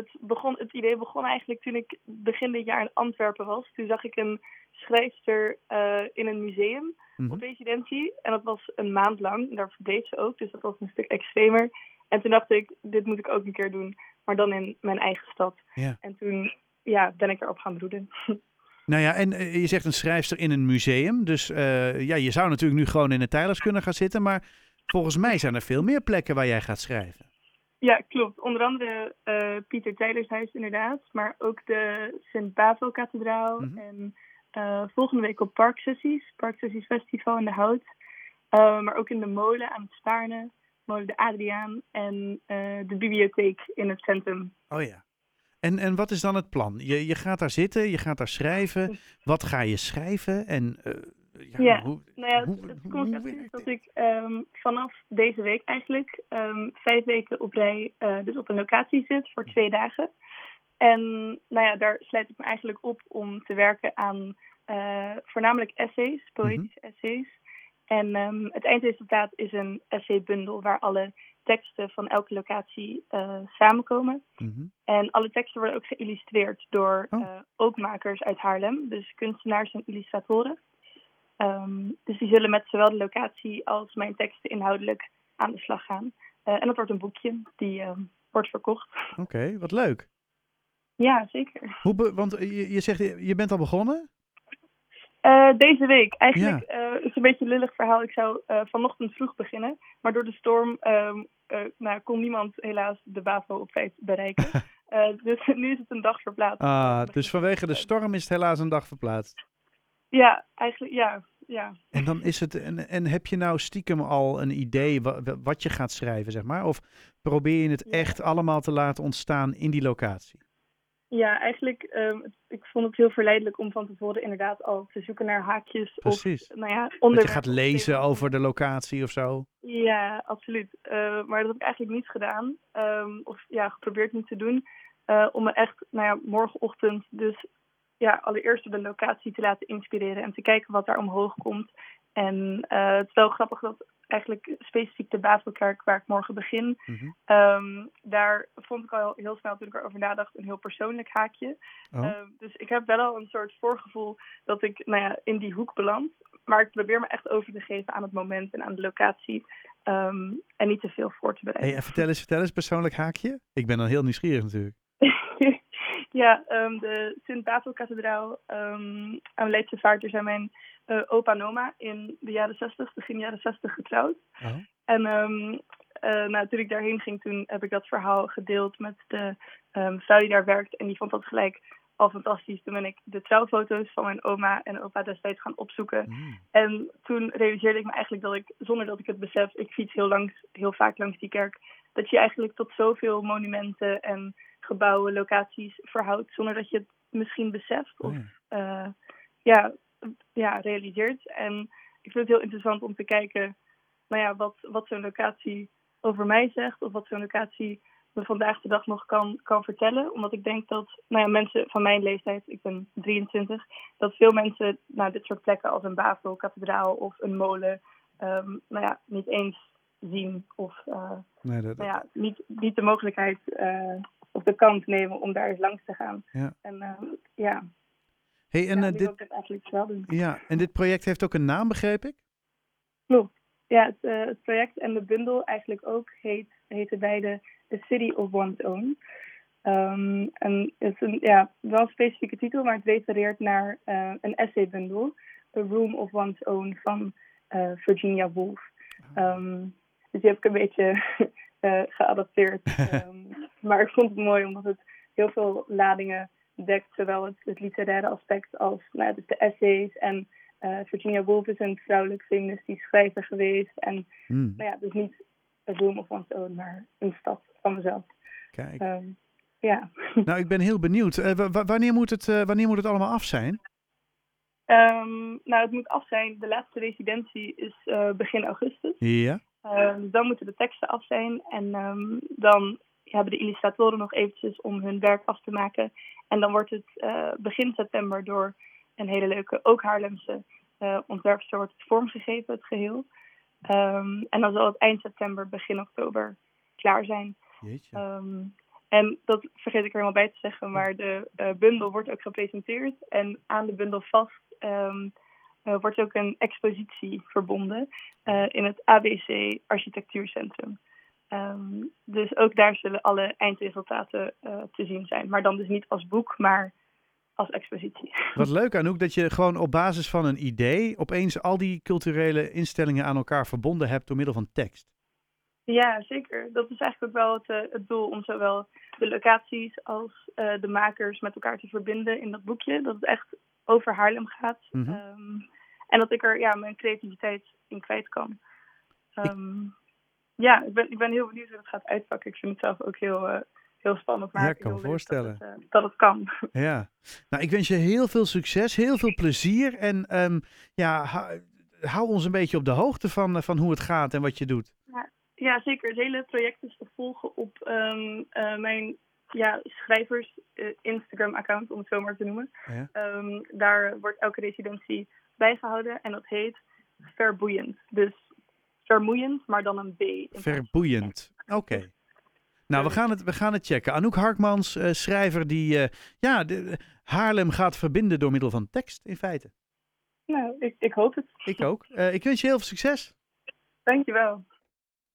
het, begon, het idee begon eigenlijk toen ik begin dit jaar in Antwerpen was. Toen zag ik een schrijfster eh, in een museum Mhm. op residentie. En dat was een maand lang. Daar deed ze ook, dus dat was een stuk extremer. En toen dacht ik, dit moet ik ook een keer doen. Maar dan in mijn eigen stad. Ja. En toen ja, ben ik erop gaan broeden. Nou ja, en eh, je zegt een schrijfster in een museum. Dus eh, ja, je zou natuurlijk nu gewoon in de Tijlers kunnen gaan zitten. Maar volgens mij zijn er veel meer plekken waar jij gaat schrijven. Ja, klopt. Onder andere eh, Pieter Tijlershuis inderdaad. Maar ook de Sint-Bavo-kathedraal. Mhm. En eh, volgende week op Parksessies. Parksessies Festival in de Hout. Eh, maar ook in de molen aan het Spaarne. Molen de Adriaan. En de bibliotheek in het centrum. Oh ja. En, en wat is dan het plan? Je, je gaat daar zitten, je gaat daar schrijven. Wat ga je schrijven? En ja, Ja, hoe, Nou ja, hoe- het, concept hoe is werkt dat ik ehm, vanaf deze week eigenlijk ehm, vijf weken op rij eh, dus op een locatie zit voor twee dagen. En nou ja, daar sluit ik me eigenlijk op om te werken aan eh, voornamelijk essays, poëtische essays. En ehm, het eindresultaat is een essaybundel waar alle teksten van elke locatie eh, samenkomen. Mhm. En alle teksten worden ook geïllustreerd door Oh. eh, ook makers uit Haarlem, dus kunstenaars en illustratoren. Ehm, dus die zullen met zowel de locatie als mijn teksten inhoudelijk aan de slag gaan. Eh, en dat wordt een boekje die ehm, wordt verkocht. Oké, wat leuk. ja, zeker. Hoe be- want eh, je, je zegt, je bent al begonnen? Eh, deze week. Eigenlijk eh, is een beetje een lullig verhaal. Ik zou vanochtend vroeg beginnen. Maar door de storm ehm, eh, nou, kon niemand helaas de BAVO op tijd bereiken. Dus nu is het een dag verplaatst. Ah, dus vanwege de storm is het helaas een dag verplaatst. Ja, eigenlijk ja. Ja. En dan is het. En, en heb je nou stiekem al een idee wa- wa- wat je gaat schrijven, zeg maar? Of probeer je het Ja. echt allemaal te laten ontstaan in die locatie? Ja, eigenlijk, ehm, ik vond het heel verleidelijk om van tevoren inderdaad al te zoeken naar haakjes. Precies. Of, nou ja, Dat je gaat lezen over de locatie of zo. Ja, absoluut. Eh, maar dat heb ik eigenlijk niet gedaan. Ehm, of ja, geprobeerd niet te doen. eh, om me echt, nou ja, morgenochtend dus ja, allereerst op de locatie te laten inspireren. En te kijken wat daar omhoog komt. En eh, het is wel grappig dat eigenlijk specifiek de Bavelkerk waar ik morgen begin. Mhm. ehm, daar vond ik al heel snel toen ik erover nadacht een heel persoonlijk haakje. Oh. Ehm, dus ik heb wel al een soort voorgevoel dat ik nou ja, in die hoek beland. Maar ik probeer me echt over te geven aan het moment en aan de locatie. ehm, en niet te veel voor te Hey, bereiden. en vertel eens, vertel eens, persoonlijk haakje. Ik ben dan heel nieuwsgierig natuurlijk. Ja, ehm, de Sint-Bavelkathedraal ehm aan. Daar zijn mijn eh, opa en oma in de jaren 60, begin jaren 60 getrouwd. Oh. En eh, nou, toen ik daarheen ging, toen heb ik dat verhaal gedeeld met de vrouw die daar werkt. En die vond dat gelijk al fantastisch. Toen ben ik de trouwfoto's van mijn oma en opa destijds gaan opzoeken. Mm. En toen realiseerde ik me eigenlijk dat ik, zonder dat ik het besef, ik fiets heel, langs, heel vaak langs die kerk, dat je eigenlijk tot zoveel monumenten en gebouwen, locaties verhoudt, zonder dat je het misschien beseft of Oh ja. eh, ja, ja, realiseert. En ik vind het heel interessant om te kijken nou ja, wat, wat zo'n locatie over mij zegt, of wat zo'n locatie me vandaag de dag nog kan, kan vertellen. Omdat ik denk dat nou ja, mensen van mijn leeftijd, ik ben 23, dat veel mensen nou, dit soort plekken als een Bavel, kathedraal of een molen, ehm, nou ja, niet eens zien of eh, Nee, dat, nou ja, niet, niet de mogelijkheid eh, of de kans nemen om daar eens langs te gaan. Ja. En ehm, ja, Hey, en, ja, eh, dit, ik het eigenlijk wel doen. ja, en dit project heeft ook een naam, begreep ik? Klopt. Ja, het, het project en de bundel eigenlijk ook heet, heten beide The City of One's Own. Ehm, en het is een, ja, wel een specifieke titel, maar het refereert naar eh, een essaybundel, A Room of One's Own van Virginia Woolf. Ehm, dus die heb ik een beetje eh, geadapteerd. Ehm, maar ik vond het mooi omdat het heel veel ladingen dekt, zowel het, het literaire aspect als nou, dus de essays en eh, Virginia Woolf is een vrouwelijk feministisch schrijver geweest. En Hmm, nou ja, dus niet een room of one's own, maar een stad van mezelf. kijk. Ehm, ja. Nou, ik ben heel benieuwd. Eh, wa- wa- wanneer, moet het, wanneer moet het allemaal af zijn? Ehm, nou, het moet af zijn. De laatste residentie is begin augustus. Ja. Ehm, dan moeten de teksten af zijn. En ehm, dan hebben de illustratoren nog eventjes om hun werk af te maken. En dan wordt het eh, begin september door een hele leuke, ook Haarlemse eh ontwerpster wordt het vormgegeven, het geheel. Ehm, en dan zal het eind september, begin oktober klaar zijn. En dat vergeet ik er helemaal bij te zeggen, maar de uh, bundel wordt ook gepresenteerd. En aan de bundel vast um, uh, wordt ook een expositie verbonden uh, in het ABC Architectuurcentrum. Um, dus ook daar zullen alle eindresultaten te zien zijn. Maar dan dus niet als boek, maar als expositie. Wat leuk Anouk, dat je gewoon op basis van een idee opeens al die culturele instellingen aan elkaar verbonden hebt door middel van tekst. Ja, zeker. Dat is eigenlijk ook wel het, het doel om zowel de locaties als de makers met elkaar te verbinden in dat boekje. Dat het echt over Haarlem gaat. Mm -hmm. um, en dat ik er ja, mijn creativiteit in kwijt kan. Um, ik... Ja, ik ben, ik ben heel benieuwd hoe het gaat uitpakken. Ik vind het zelf ook heel, uh, heel spannend. Maar ja, ik kan me voorstellen. Dat het, dat het, kan. Ja, nou ik wens je heel veel succes, heel veel plezier. En um, ja, hou ons een beetje op de hoogte van, van hoe het gaat en wat je doet. Ja. Ja, zeker. Het hele project is te volgen op um, uh, mijn ja, schrijvers uh, Instagram-account, om het zo maar te noemen. Ja. Um, daar wordt elke residentie bijgehouden en dat heet Verboeiend. Dus vermoeiend, maar dan een B. Verboeiend, oké. Okay. Nou, we gaan, het, we gaan het checken. Anouk Harkmans, uh, schrijver die ja, de, Haarlem gaat verbinden door middel van tekst, in feite. Nou, ik, ik hoop het. Ik ook. ik wens je heel veel succes. Dankjewel.